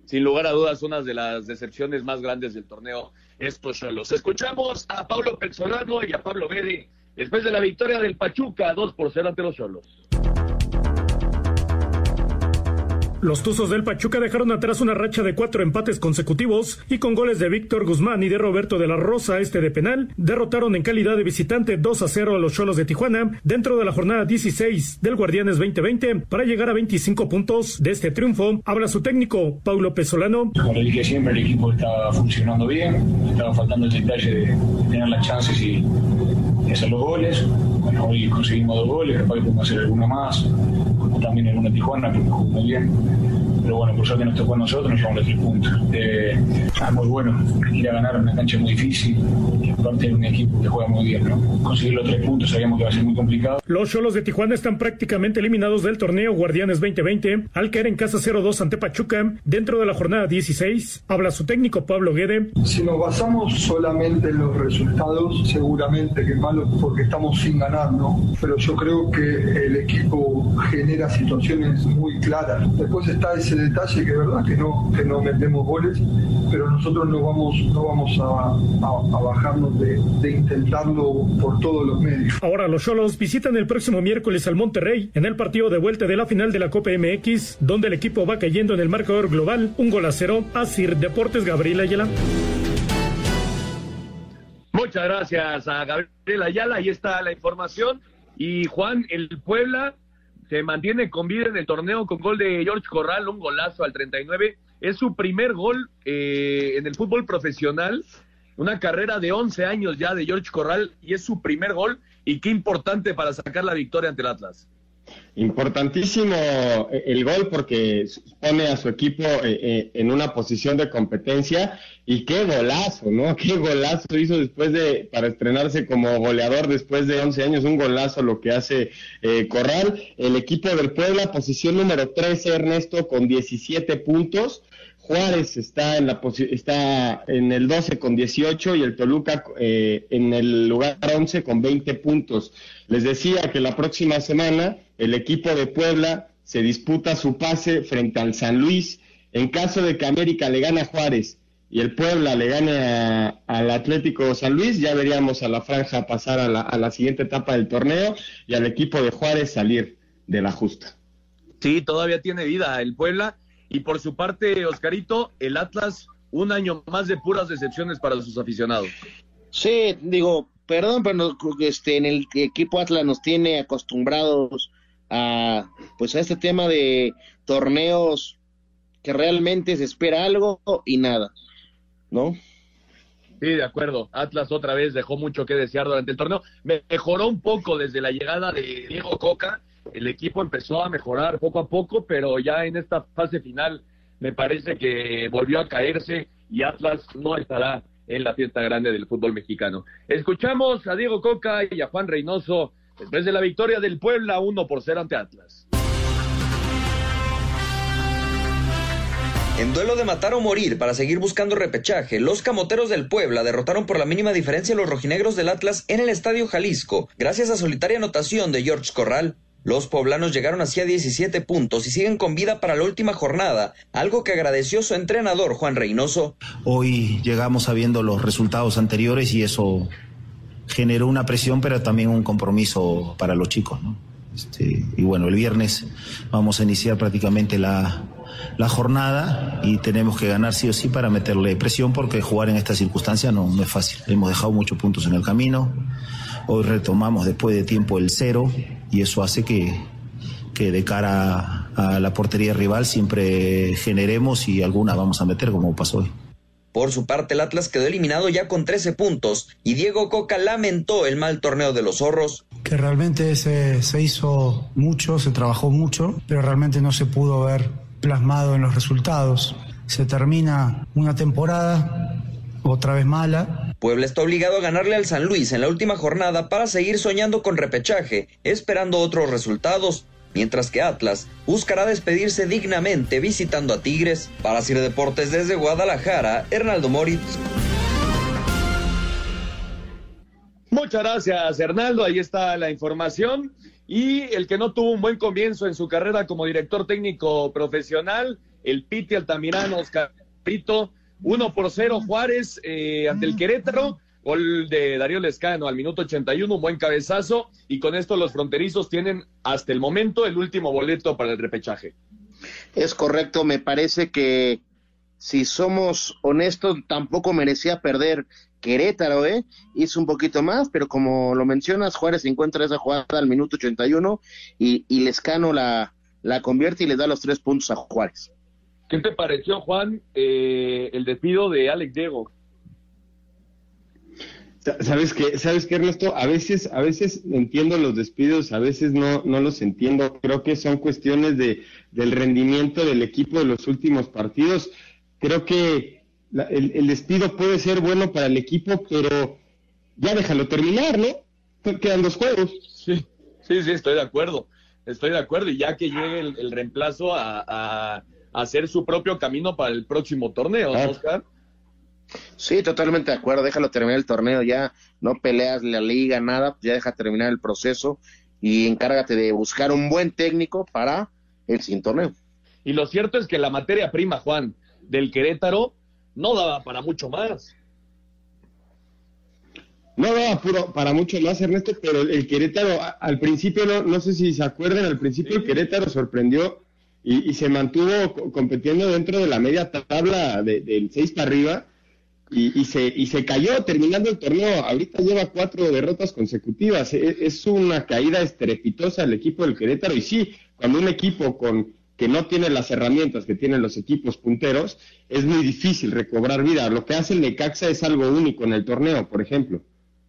Sin lugar a dudas, una de las decepciones más grandes del torneo, estos los Escuchamos a Pablo Pezzolano y a Pablo Bede después de la victoria del Pachuca, 2 por 0 ante los Cholos. Los Tuzos del Pachuca dejaron atrás una racha de cuatro empates consecutivos y con goles de Víctor Guzmán y de Roberto de la Rosa, este de penal, derrotaron en calidad de visitante 2 a 0 a los Cholos de Tijuana dentro de la jornada 16 del Guardianes 2020 para llegar a 25 puntos de este triunfo. Habla su técnico, Paulo Pesolano. Como dije siempre, el equipo estaba funcionando bien, estaba faltando el detalle de las chances y hacer los goles. Bueno, hoy conseguimos dos goles, capaz que podemos hacer alguno más, también en una Tijuana, porque jugó muy bien pero bueno, por suerte nos tocó a nosotros, nos llevamos los tres puntos. Eh, ah, muy bueno, ir a ganar una cancha muy difícil, y aparte de un equipo que juega muy bien, ¿no? Conseguir los tres puntos sabíamos que va a ser muy complicado. Los Cholos de Tijuana están prácticamente eliminados del torneo Guardianes 2020 al caer en casa 0-2 ante Pachuca dentro de la jornada 16. Habla su técnico Pablo Guede. Si nos basamos solamente en los resultados, seguramente que malo porque estamos sin ganar, ¿no? Pero yo creo que el equipo genera situaciones muy claras. Después está ese detalle que es verdad que no, que no metemos goles, pero nosotros no vamos, no vamos a, bajarnos de, de, intentarlo por todos los medios. Ahora los Cholos visitan el próximo miércoles al Monterrey en el partido de vuelta de la final de la Copa MX, donde el equipo va cayendo en el marcador global, un gol a cero. Asir Deportes Gabriel Ayala. Muchas gracias a Gabriel Ayala, ahí está la información. Y Juan, el Puebla se mantiene con vida en el torneo con gol de George Corral, un golazo al 39. Es su primer gol eh, en el fútbol profesional, una carrera de 11 años ya de George Corral y es su primer gol y qué importante para sacar la victoria ante el Atlas. Importantísimo eh, el gol porque pone a su equipo eh, eh, en una posición de competencia y qué golazo, ¿no? Qué golazo hizo después de, para estrenarse como goleador después de 11 años, un golazo lo que hace Corral. El equipo del Puebla, posición número 13, Ernesto, con 17 puntos. Juárez está en, la está en el 12 con 18 y el Toluca eh, en el lugar 11 con 20 puntos. Les decía que la próxima semana el equipo de Puebla se disputa su pase frente al San Luis. En caso de que América le gane a Juárez y el Puebla le gane al Atlético San Luis, ya veríamos a la franja pasar a la, a la siguiente etapa del torneo y al equipo de Juárez salir de la justa. Sí, todavía tiene vida el Puebla y por su parte, Oscarito, el Atlas, un año más de puras decepciones para sus aficionados. Sí, digo, perdón, pero este, en el equipo Atlas nos tiene acostumbrados a, pues a este tema de torneos que realmente se espera algo y nada, ¿no? Sí, de acuerdo. Atlas otra vez dejó mucho que desear durante el torneo. Mejoró un poco desde la llegada de Diego Coca el equipo empezó a mejorar poco a poco, pero ya en esta fase final me parece que volvió a caerse y Atlas no estará en la fiesta grande del fútbol mexicano. Escuchamos a Diego Coca y a Juan Reynoso después de la victoria del Puebla 1 por 0 ante Atlas. En duelo de matar o morir para seguir buscando repechaje, los camoteros del Puebla derrotaron por la mínima diferencia a los rojinegros del Atlas en el Estadio Jalisco, gracias a solitaria anotación de George Corral. Los poblanos llegaron así a 17 puntos y siguen con vida para la última jornada, algo que agradeció su entrenador Juan Reynoso. Hoy llegamos sabiendo los resultados anteriores y eso generó una presión, pero también un compromiso para los chicos. Este, y bueno, el viernes vamos a iniciar prácticamente la, la jornada y tenemos que ganar sí o sí para meterle presión porque jugar en esta circunstancia no, no es fácil. Hemos dejado muchos puntos en el camino. Hoy retomamos después de tiempo el cero y eso hace que, que de cara a la portería rival siempre generemos y alguna vamos a meter como pasó hoy. Por su parte, el Atlas quedó eliminado ya con 13 puntos y Diego Coca lamentó el mal torneo de los zorros. Que realmente se, se hizo mucho, se trabajó mucho, pero realmente no se pudo ver plasmado en los resultados. Se termina una temporada otra vez mala. Puebla está obligado a ganarle al San Luis en la última jornada para seguir soñando con repechaje, esperando otros resultados, mientras que Atlas buscará despedirse dignamente visitando a Tigres. Para Sir Deportes desde Guadalajara, Hernaldo Moritz. Muchas gracias, Hernaldo. Ahí está la información. Y el que no tuvo un buen comienzo en su carrera como director técnico profesional, el Piti Altamirano, Oscar Prito, 1 por 0 Juárez eh, ante el Querétaro. Gol de Darío Lescano al minuto 81, un buen cabezazo. Y con esto los fronterizos tienen hasta el momento el último boleto para el repechaje. Es correcto, me parece que si somos honestos, tampoco merecía perder Querétaro, ¿eh? Hizo un poquito más, pero como lo mencionas, Juárez encuentra esa jugada al minuto 81 y, y Lescano la, la convierte y le da los tres puntos a Juárez. ¿Qué te pareció, Juan, eh, el despido de Alex Diego? ¿Sabes qué, ¿Sabes qué, Ernesto? A veces, a veces entiendo los despidos, a veces no, no los entiendo. Creo que son cuestiones de, del rendimiento del equipo de los últimos partidos. Creo que el, el, despido puede ser bueno para el equipo, pero ya déjalo terminar, ¿no? Quedan dos juegos. Sí, sí, sí, estoy de acuerdo. Estoy de acuerdo. Y ya que llegue el, el reemplazo a, a, hacer su propio camino para el próximo torneo, ah. Oscar. Sí, totalmente de acuerdo. Déjalo terminar el torneo ya. No peleas la liga, nada. Ya deja terminar el proceso y encárgate de buscar un buen técnico para el sin torneo. Y lo cierto es que la materia prima, Juan, del Querétaro no daba para mucho más. No daba puro, para mucho más, Ernesto, pero el Querétaro, al principio, no, no sé si se acuerdan, al principio sí. el Querétaro sorprendió y, y, se mantuvo compitiendo dentro de la media tabla del de, 6 para arriba y, y, se, y se cayó terminando el torneo. Ahorita lleva cuatro derrotas consecutivas. Es, es una caída estrepitosa el equipo del Querétaro. Y sí, cuando un equipo con que no tiene las herramientas que tienen los equipos punteros, es muy difícil recobrar vida. Lo que hace el Necaxa es algo único en el torneo, por ejemplo.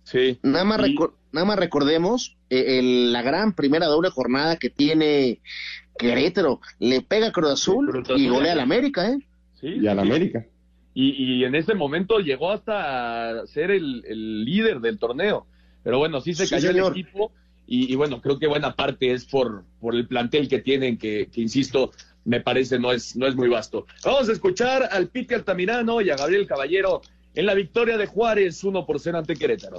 Sí. Nada más, y... nada más recordemos eh, el, la gran primera doble jornada que tiene Querétaro. Le pega a Cruz Azul, sí, Cruz y golea al América, ¿eh? Sí, y al sí. América. Y, y, en ese momento llegó hasta ser el, el, líder del torneo. Pero bueno, sí se cayó el equipo. Y, y, bueno, creo que buena parte es por, por el plantel que tienen, que, que, insisto, me parece no es, no es muy vasto. Vamos a escuchar al Piti Altamirano y a Gabriel Caballero en la victoria de Juárez 1 por 0 ante Querétaro.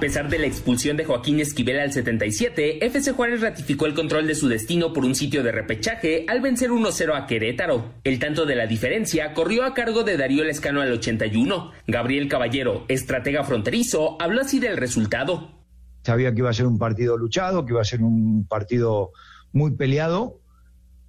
A pesar de la expulsión de Joaquín Esquivel al 77, FC Juárez ratificó el control de su destino por un sitio de repechaje al vencer 1-0 a Querétaro. El tanto de la diferencia corrió a cargo de Darío Lescano al 81. Gabriel Caballero, estratega fronterizo, habló así del resultado. Sabía que iba a ser un partido luchado, que iba a ser un partido muy peleado,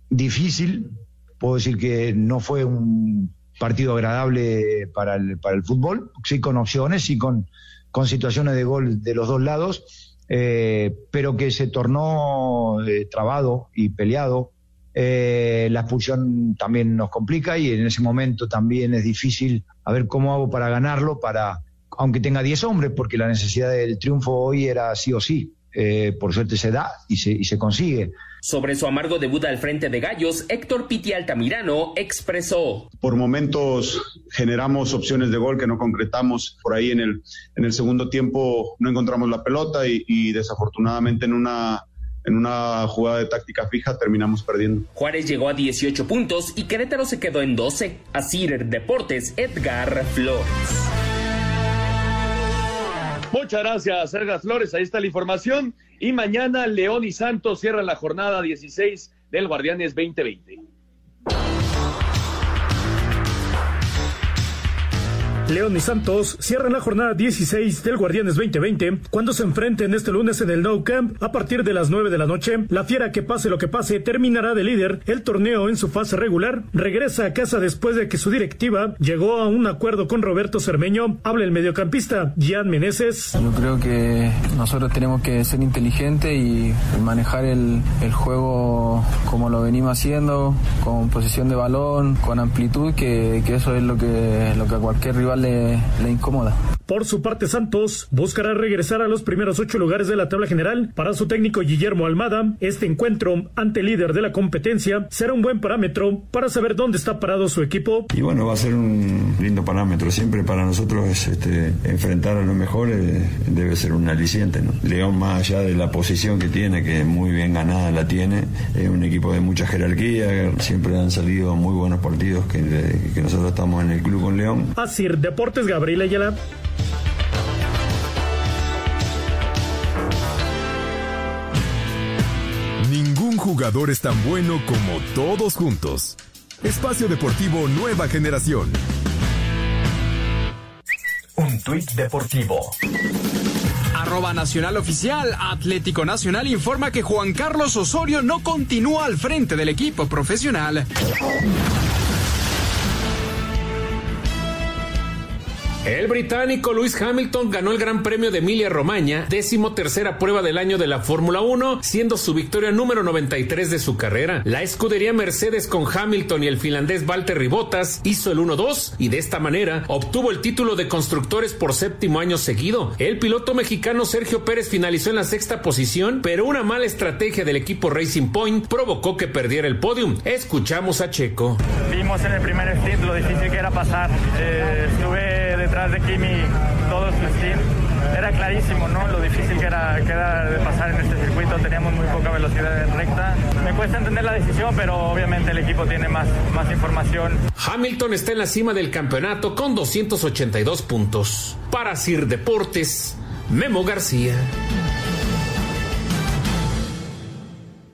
difícil. Puedo decir que no fue un partido agradable para el, fútbol, sí con opciones, sí con con situaciones de gol de los dos lados, eh, pero que se tornó eh, trabado y peleado. Eh, la expulsión también nos complica y en ese momento también es difícil a ver cómo hago para ganarlo, para aunque tenga 10 hombres, porque la necesidad del triunfo hoy era sí o sí. Por suerte se da y se, y se consigue. Sobre su amargo debut al frente de Gallos, Héctor Piti Altamirano expresó. Por momentos generamos opciones de gol que no concretamos. Por ahí en el, en el segundo tiempo no encontramos la pelota y, y desafortunadamente en una, en una jugada de táctica fija terminamos perdiendo. Juárez llegó a 18 puntos y Querétaro se quedó en 12. Así Deportes, Edgar Flores. Muchas gracias, Sergio Flores. Ahí está la información. Y mañana León y Santos cierran la jornada 16 del Guardianes 2020. León y Santos cierran la jornada 16 del Guardianes 2020 cuando se enfrenten este lunes en el No Camp a partir de las 9 de la noche. La Fiera que pase lo que pase terminará de líder el torneo en su fase regular. Regresa a casa después de que su directiva llegó a un acuerdo con Roberto Cermeño. Habla el mediocampista Gian Meneses. Yo creo que nosotros tenemos que ser inteligentes y manejar el, juego como lo venimos haciendo, con posesión de balón, con amplitud, que, que eso es lo que, lo que a cualquier rival le, incomoda. Por su parte, Santos buscará regresar a los primeros ocho lugares de la tabla general. Para su técnico Guillermo Almada, este encuentro ante el líder de la competencia será un buen parámetro para saber dónde está parado su equipo. Y bueno, va a ser un lindo parámetro. Siempre para nosotros es este, enfrentar a los mejores debe ser un aliciente. ¿no? León, más allá de la posición que tiene, que muy bien ganada la tiene, es un equipo de mucha jerarquía. Siempre han salido muy buenos partidos que, que nosotros estamos en el club con León. Así Deportes, Gabriel Ayala. Ningún jugador es tan bueno como todos juntos. Espacio Deportivo Nueva Generación. Un tuit deportivo. Arroba Nacional Oficial. Atlético Nacional informa que Juan Carlos Osorio no continúa al frente del equipo profesional. El británico Lewis Hamilton ganó el Gran Premio de Emilia Romagna, décimo tercera prueba del año de la Fórmula 1, siendo su victoria número 93 de su carrera. La escudería Mercedes con Hamilton y el finlandés Valtteri Bottas hizo el 1-2 y de esta manera obtuvo el título de constructores por séptimo año seguido. El piloto mexicano Sergio Pérez finalizó en la sexta posición, pero una mala estrategia del equipo Racing Point provocó que perdiera el podium. Escuchamos a Checo. Vimos en el primer stint lo difícil que era pasar. Eh, estuve detrás de Kimi todo su stint. Era clarísimo, ¿no? Lo difícil que era, que era de pasar en este circuito. Teníamos muy poca velocidad en recta. Me cuesta entender la decisión, pero obviamente el equipo tiene más, más información. Hamilton está en la cima del campeonato con 282 puntos. Para Sir Deportes, Memo García.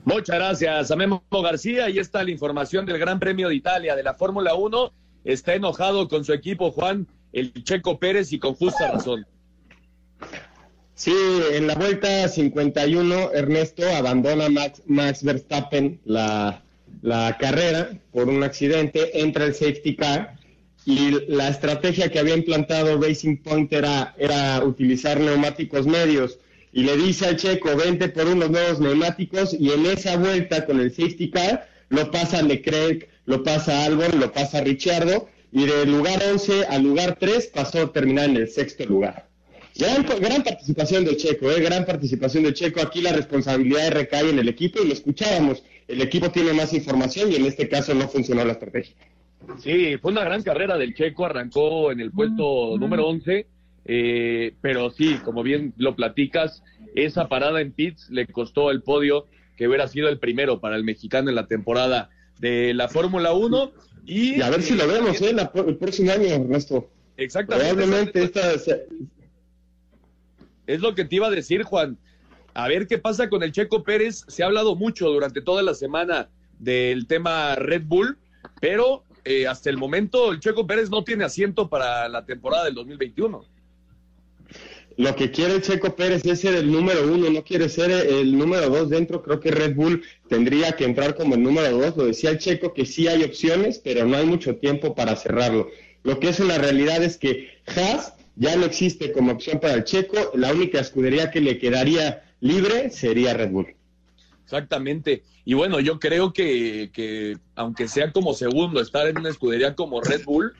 Muchas gracias a Memo García. Y está la información del Gran Premio de Italia de la Fórmula 1. Está enojado con su equipo, Juan, el Checo Pérez y con justa razón. Sí, en la vuelta 51, Ernesto abandona Max, Max Verstappen la, la carrera por un accidente, entra el safety car y la estrategia que había implantado Racing Point era, era utilizar neumáticos medios y le dice al checo, vente por unos nuevos neumáticos y en esa vuelta con el safety car lo pasa Leclerc, lo pasa Albon, lo pasa Richardo y del lugar 11 al lugar 3 pasó a terminar en el sexto lugar. Gran, gran participación del Checo, ¿eh? gran participación del Checo. Aquí la responsabilidad recae en el equipo y lo escuchábamos. El equipo tiene más información y en este caso no funcionó la estrategia. Sí, fue una gran carrera del Checo, arrancó en el puesto número 11, eh, pero sí, como bien lo platicas, esa parada en pits le costó el podio que hubiera sido el primero para el mexicano en la temporada de la Fórmula 1 y, a ver si lo vemos ¿eh? el próximo año, Ernesto. Exactamente. Probablemente esta... Es lo que te iba a decir, Juan. A ver qué pasa con el Checo Pérez. Se ha hablado mucho durante toda la semana del tema Red Bull, pero eh, hasta el momento el Checo Pérez no tiene asiento para la temporada del 2021 lo que quiere el Checo Pérez es ser el número uno, no quiere ser el número dos dentro. Creo que Red Bull tendría que entrar como el número dos. Lo decía el Checo que sí hay opciones, pero no hay mucho tiempo para cerrarlo. Lo que es una realidad es que Haas ya no existe como opción para el Checo. La única escudería que le quedaría libre sería Red Bull. Exactamente. Y bueno, yo creo que, que aunque sea como segundo, estar en una escudería como Red Bull,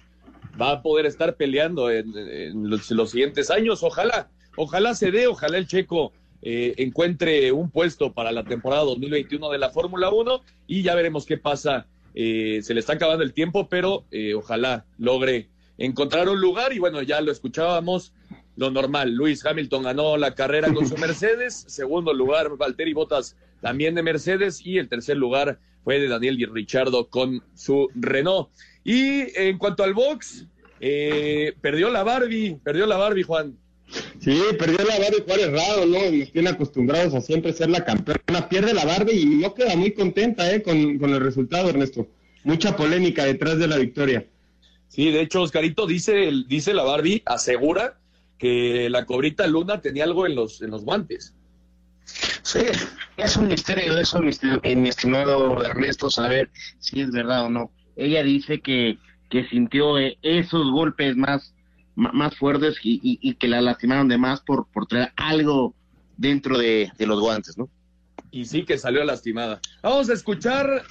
va a poder estar peleando en, los, siguientes años. Ojalá, ojalá se dé, ojalá el checo eh, encuentre un puesto para la temporada 2021 de la Fórmula 1 y ya veremos qué pasa. Eh, se le está acabando el tiempo, pero eh, ojalá logre encontrar un lugar y bueno, ya lo escuchábamos, lo normal. Luis Hamilton ganó la carrera con su Mercedes, segundo lugar Valtteri Bottas también de Mercedes y el tercer lugar fue de Daniel y Richardo con su Renault. Y en cuanto al box, eh, perdió la Barbie, perdió la Barbie, Juan. Sí, perdió la Barbie Juárez raro, ¿no? Nos tiene acostumbrados a siempre ser la campeona. Pierde la Barbie y no queda muy contenta, ¿eh? Con, con el resultado, Ernesto. Mucha polémica detrás de la victoria. Sí, de hecho, Oscarito dice, dice la Barbie, asegura que la cobrita Luna tenía algo en los, en los guantes. Sí, es un misterio eso, mi, mi estimado Ernesto, saber si es verdad o no. Ella dice que, que sintió eh, esos golpes más, más fuertes y, que la lastimaron de más por, por traer algo dentro de, de los guantes, ¿no? Y sí que salió lastimada. Vamos a escuchar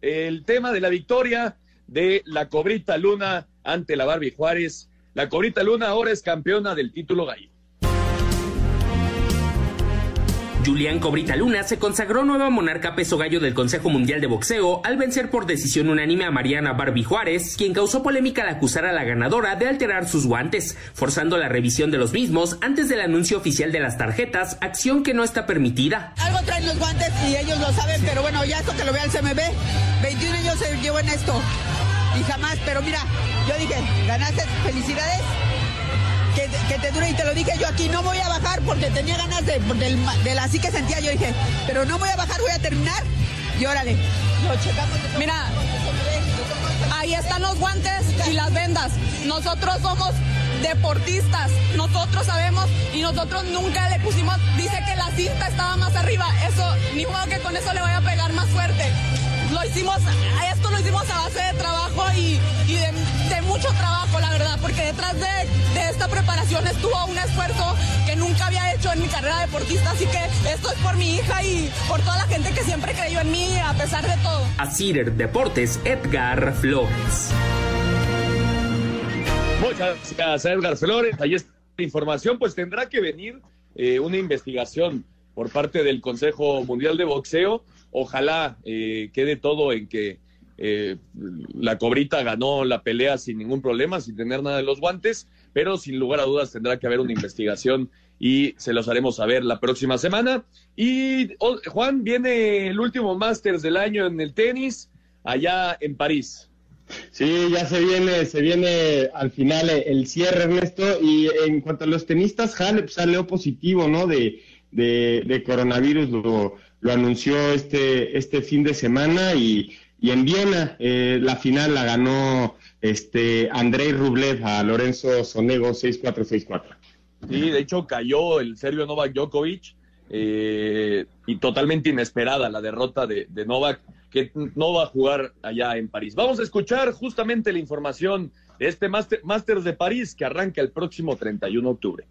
el tema de la victoria de la Cobrita Luna ante la Barbie Juárez. La Cobrita Luna ahora es campeona del título gallo. Julián Cobrita Luna se consagró nueva monarca peso gallo del Consejo Mundial de Boxeo al vencer por decisión unánime a Mariana Barbie Juárez, quien causó polémica al acusar a la ganadora de alterar sus guantes, forzando la revisión de los mismos antes del anuncio oficial de las tarjetas, acción que no está permitida. Algo traen los guantes y ellos lo saben, pero bueno, ya esto que lo vea el CMB, 21 años se llevó en esto y jamás, pero mira, yo dije, ganaste, felicidades, que, te dure y te lo dije yo aquí, no voy a bajar porque tenía ganas de, de, la así que sentía, yo dije, pero no voy a bajar, voy a terminar. Y órale, lo checamos. Mira, ahí están los guantes y las vendas, nosotros somos deportistas, nosotros sabemos y nosotros nunca le pusimos, dice que la cinta estaba más arriba, eso, ni modo que con eso le vaya a pegar más fuerte lo hicimos, esto lo hicimos a base de trabajo y, de, mucho trabajo, la verdad, porque detrás de, esta preparación estuvo un esfuerzo que nunca había hecho en mi carrera deportista, así que esto es por mi hija y por toda la gente que siempre creyó en mí a pesar de todo. Así Deportes, Edgar Flores. Muchas gracias, Edgar Flores. Ahí está la información, pues tendrá que venir eh, una investigación por parte del Consejo Mundial de Boxeo Ojalá eh, quede todo en que eh, la cobrita ganó la pelea sin ningún problema, sin tener nada de los guantes, pero sin lugar a dudas tendrá que haber una investigación y se los haremos saber la próxima semana. Y Juan, viene el último Masters del año en el tenis, allá en París. Sí, ya se viene, se viene al final el cierre, Ernesto. Y en cuanto a los tenistas, Halep salió positivo, ¿no? De, de, de coronavirus, lo, lo anunció este, este fin de semana y, y en Viena eh, la final la ganó este Andrei Rublev a Lorenzo Sonego 6-4-6-4. Sí, de hecho cayó el serbio Novak Djokovic eh, y totalmente inesperada la derrota de, de, Novak, que no va a jugar allá en París. Vamos a escuchar justamente la información de este Masters de París que arranca el próximo 31 de octubre.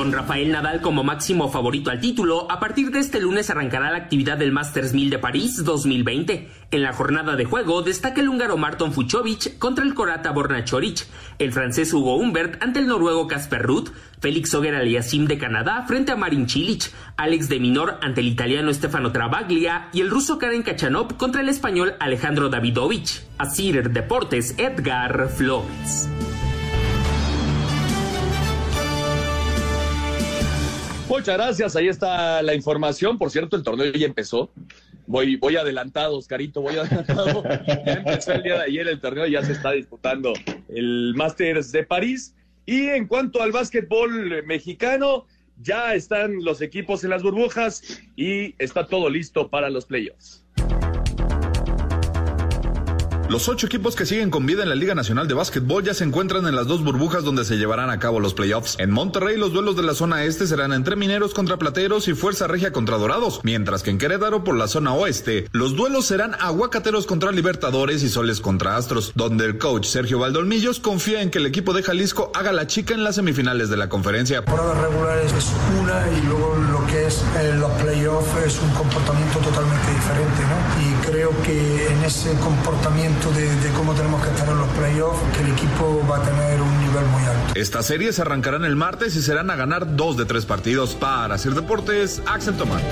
Con Rafael Nadal como máximo favorito al título, a partir de este lunes arrancará la actividad del Masters 1000 de París 2020. En la jornada de juego destaca el húngaro Marton Fuchovic contra el corata Borna Choric, el francés Hugo Humbert ante el noruego Casper Ruth, Félix Auger Aliasim de Canadá frente a Marin Cilic, Alex de Minor ante el italiano Stefano Travaglia y el ruso Karen Kachanov contra el español Alejandro Davidovich. Asir Deportes Edgar Flores. Muchas gracias, ahí está la información. Por cierto, el torneo ya empezó. Voy, voy adelantado, Oscarito, voy adelantado. ya empezó el día de ayer el torneo, ya se está disputando el Masters de París. Y en cuanto al básquetbol mexicano, ya están los equipos en las burbujas y está todo listo para los playoffs. Los ocho equipos que siguen con vida en la Liga Nacional de Básquetbol ya se encuentran en las dos burbujas donde se llevarán a cabo los playoffs. En Monterrey, los duelos de la zona este serán entre Mineros contra Plateros y Fuerza Regia contra Dorados, mientras que en Querétaro, por la zona oeste, los duelos serán Aguacateros contra Libertadores y Soles contra Astros, donde el coach Sergio Valdolmillos confía en que el equipo de Jalisco haga la chica en las semifinales de la conferencia. Por regulares es una y luego lo que es eh, los playoffs es un comportamiento totalmente diferente, ¿no? Creo que en ese comportamiento de, cómo tenemos que estar en los playoffs, que el equipo va a tener un nivel muy alto. Estas series arrancarán el martes y serán a ganar dos de tres partidos. Para hacer deportes, Axel Tomás.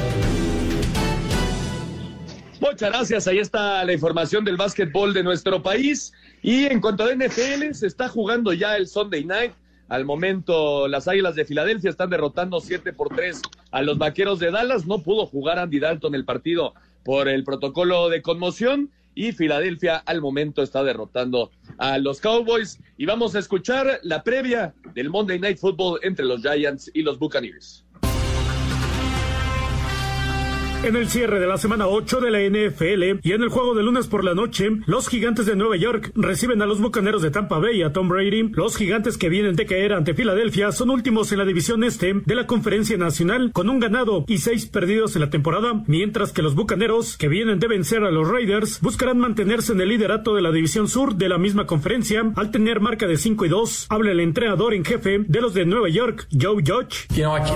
Muchas gracias. Ahí está la información del básquetbol de nuestro país. Y en cuanto a NFL, se está jugando ya el Sunday Night. Al momento, las Águilas de Filadelfia están derrotando 7 por 3 a los Vaqueros de Dallas. No pudo jugar Andy Dalton el partido por el protocolo de conmoción. y Filadelfia al momento está derrotando a los Cowboys. Y vamos a escuchar la previa del Monday Night Football entre los Giants y los Buccaneers. En el cierre de la semana 8 de la NFL y en el juego de lunes por la noche, los gigantes de Nueva York reciben a los bucaneros de Tampa Bay y a Tom Brady. Los gigantes que vienen de caer ante Filadelfia son últimos en la división este de la Conferencia Nacional con un ganado y seis perdidos en la temporada, mientras que los bucaneros que vienen de vencer a los Raiders buscarán mantenerse en el liderato de la división sur de la misma conferencia al tener marca de 5 y 2. Habla el entrenador en jefe de los de Nueva York, Joe Judge.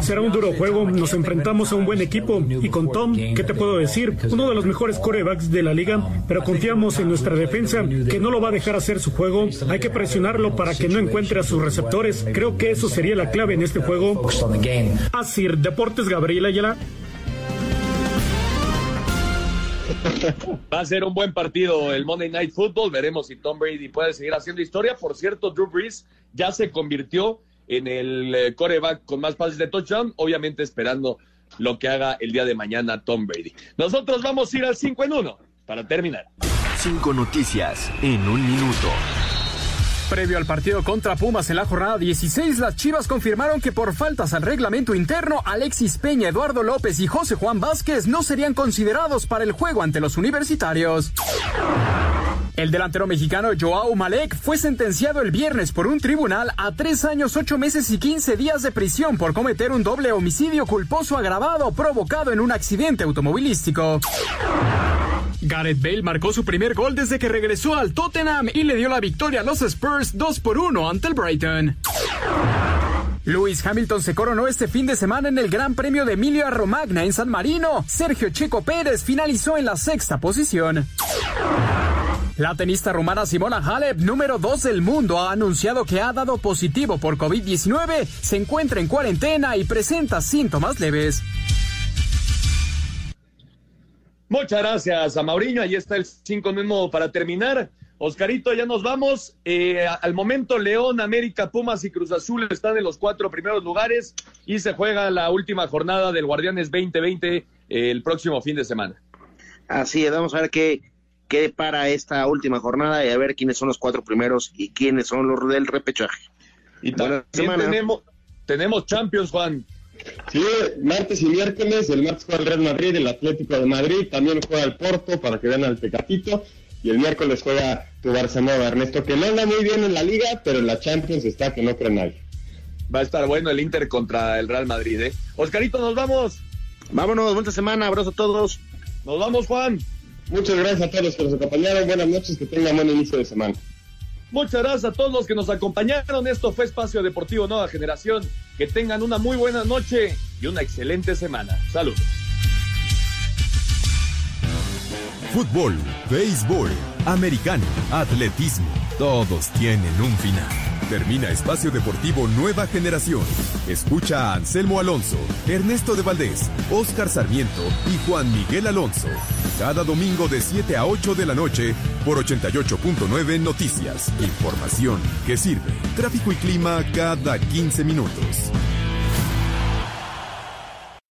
Será un duro juego, nos enfrentamos a un buen equipo y con Tom ¿qué te puedo decir? Uno de los mejores corebacks de la liga, pero confiamos en nuestra defensa que no lo va a dejar hacer su juego. Hay que presionarlo para que no encuentre a sus receptores. Creo que eso sería la clave en este juego. Asir Deportes Gabriel Ayala. Va a ser un buen partido el Monday Night Football. Veremos si Tom Brady puede seguir haciendo historia. Por cierto, Drew Brees ya se convirtió en el eh, coreback con más pases de touchdown, obviamente esperando lo que haga el día de mañana Tom Brady. Nosotros vamos a ir al 5 en 1 para terminar. Cinco noticias en un minuto. Previo al partido contra Pumas en la jornada 16, las Chivas confirmaron que por faltas al reglamento interno, Alexis Peña, Eduardo López y José Juan Vázquez no serían considerados para el juego ante los universitarios. El delantero mexicano Joao Malek fue sentenciado el viernes por un tribunal a tres años, ocho meses y quince días de prisión por cometer un doble homicidio culposo agravado provocado en un accidente automovilístico. Gareth Bale marcó su primer gol desde que regresó al Tottenham y le dio la victoria a los Spurs 2 por 1 ante el Brighton. Lewis Hamilton se coronó este fin de semana en el Gran Premio de Emilia Romagna en San Marino. Sergio Checo Pérez finalizó en la sexta posición. La tenista rumana Simona Halep, número 2 del mundo, ha anunciado que ha dado positivo por COVID-19, se encuentra en cuarentena y presenta síntomas leves. Muchas gracias a Mauriño. Ahí está el 5 mismo para terminar. Oscarito, ya nos vamos. Eh, al momento, León, América, Pumas y Cruz Azul están en los cuatro primeros lugares y se juega la última jornada del Guardianes 2020 eh, el próximo fin de semana. Así es, vamos a ver qué, qué para esta última jornada y a ver quiénes son los cuatro primeros y quiénes son los del repechaje. Y también tenemos, tenemos Champions, Juan. Sí, martes y miércoles, el martes juega el Real Madrid, el Atlético de Madrid, también juega el Porto para que vean al Tecatito, y el miércoles juega tu Barcelona, Ernesto, que no anda muy bien en la liga, pero en la Champions está que no cree nadie. Va a estar bueno el Inter contra el Real Madrid, ¿eh? Oscarito, nos vamos. Vámonos, buena semana, abrazo a todos. Nos vamos, Juan. Muchas gracias a todos los que nos acompañaron. Buenas noches, que tengan buen inicio de semana. Muchas gracias a todos los que nos acompañaron. Esto fue Espacio Deportivo Nueva Generación. Que tengan una muy buena noche y una excelente semana. Saludos. Fútbol, béisbol, americano, atletismo, todos tienen un final. Termina Espacio Deportivo Nueva Generación. Escucha a Anselmo Alonso, Ernesto de Valdés, Oscar Sarmiento y Juan Miguel Alonso. Cada domingo de 7 a 8 de la noche por 88.9 Noticias. Información que sirve. Tráfico y clima cada 15 minutos.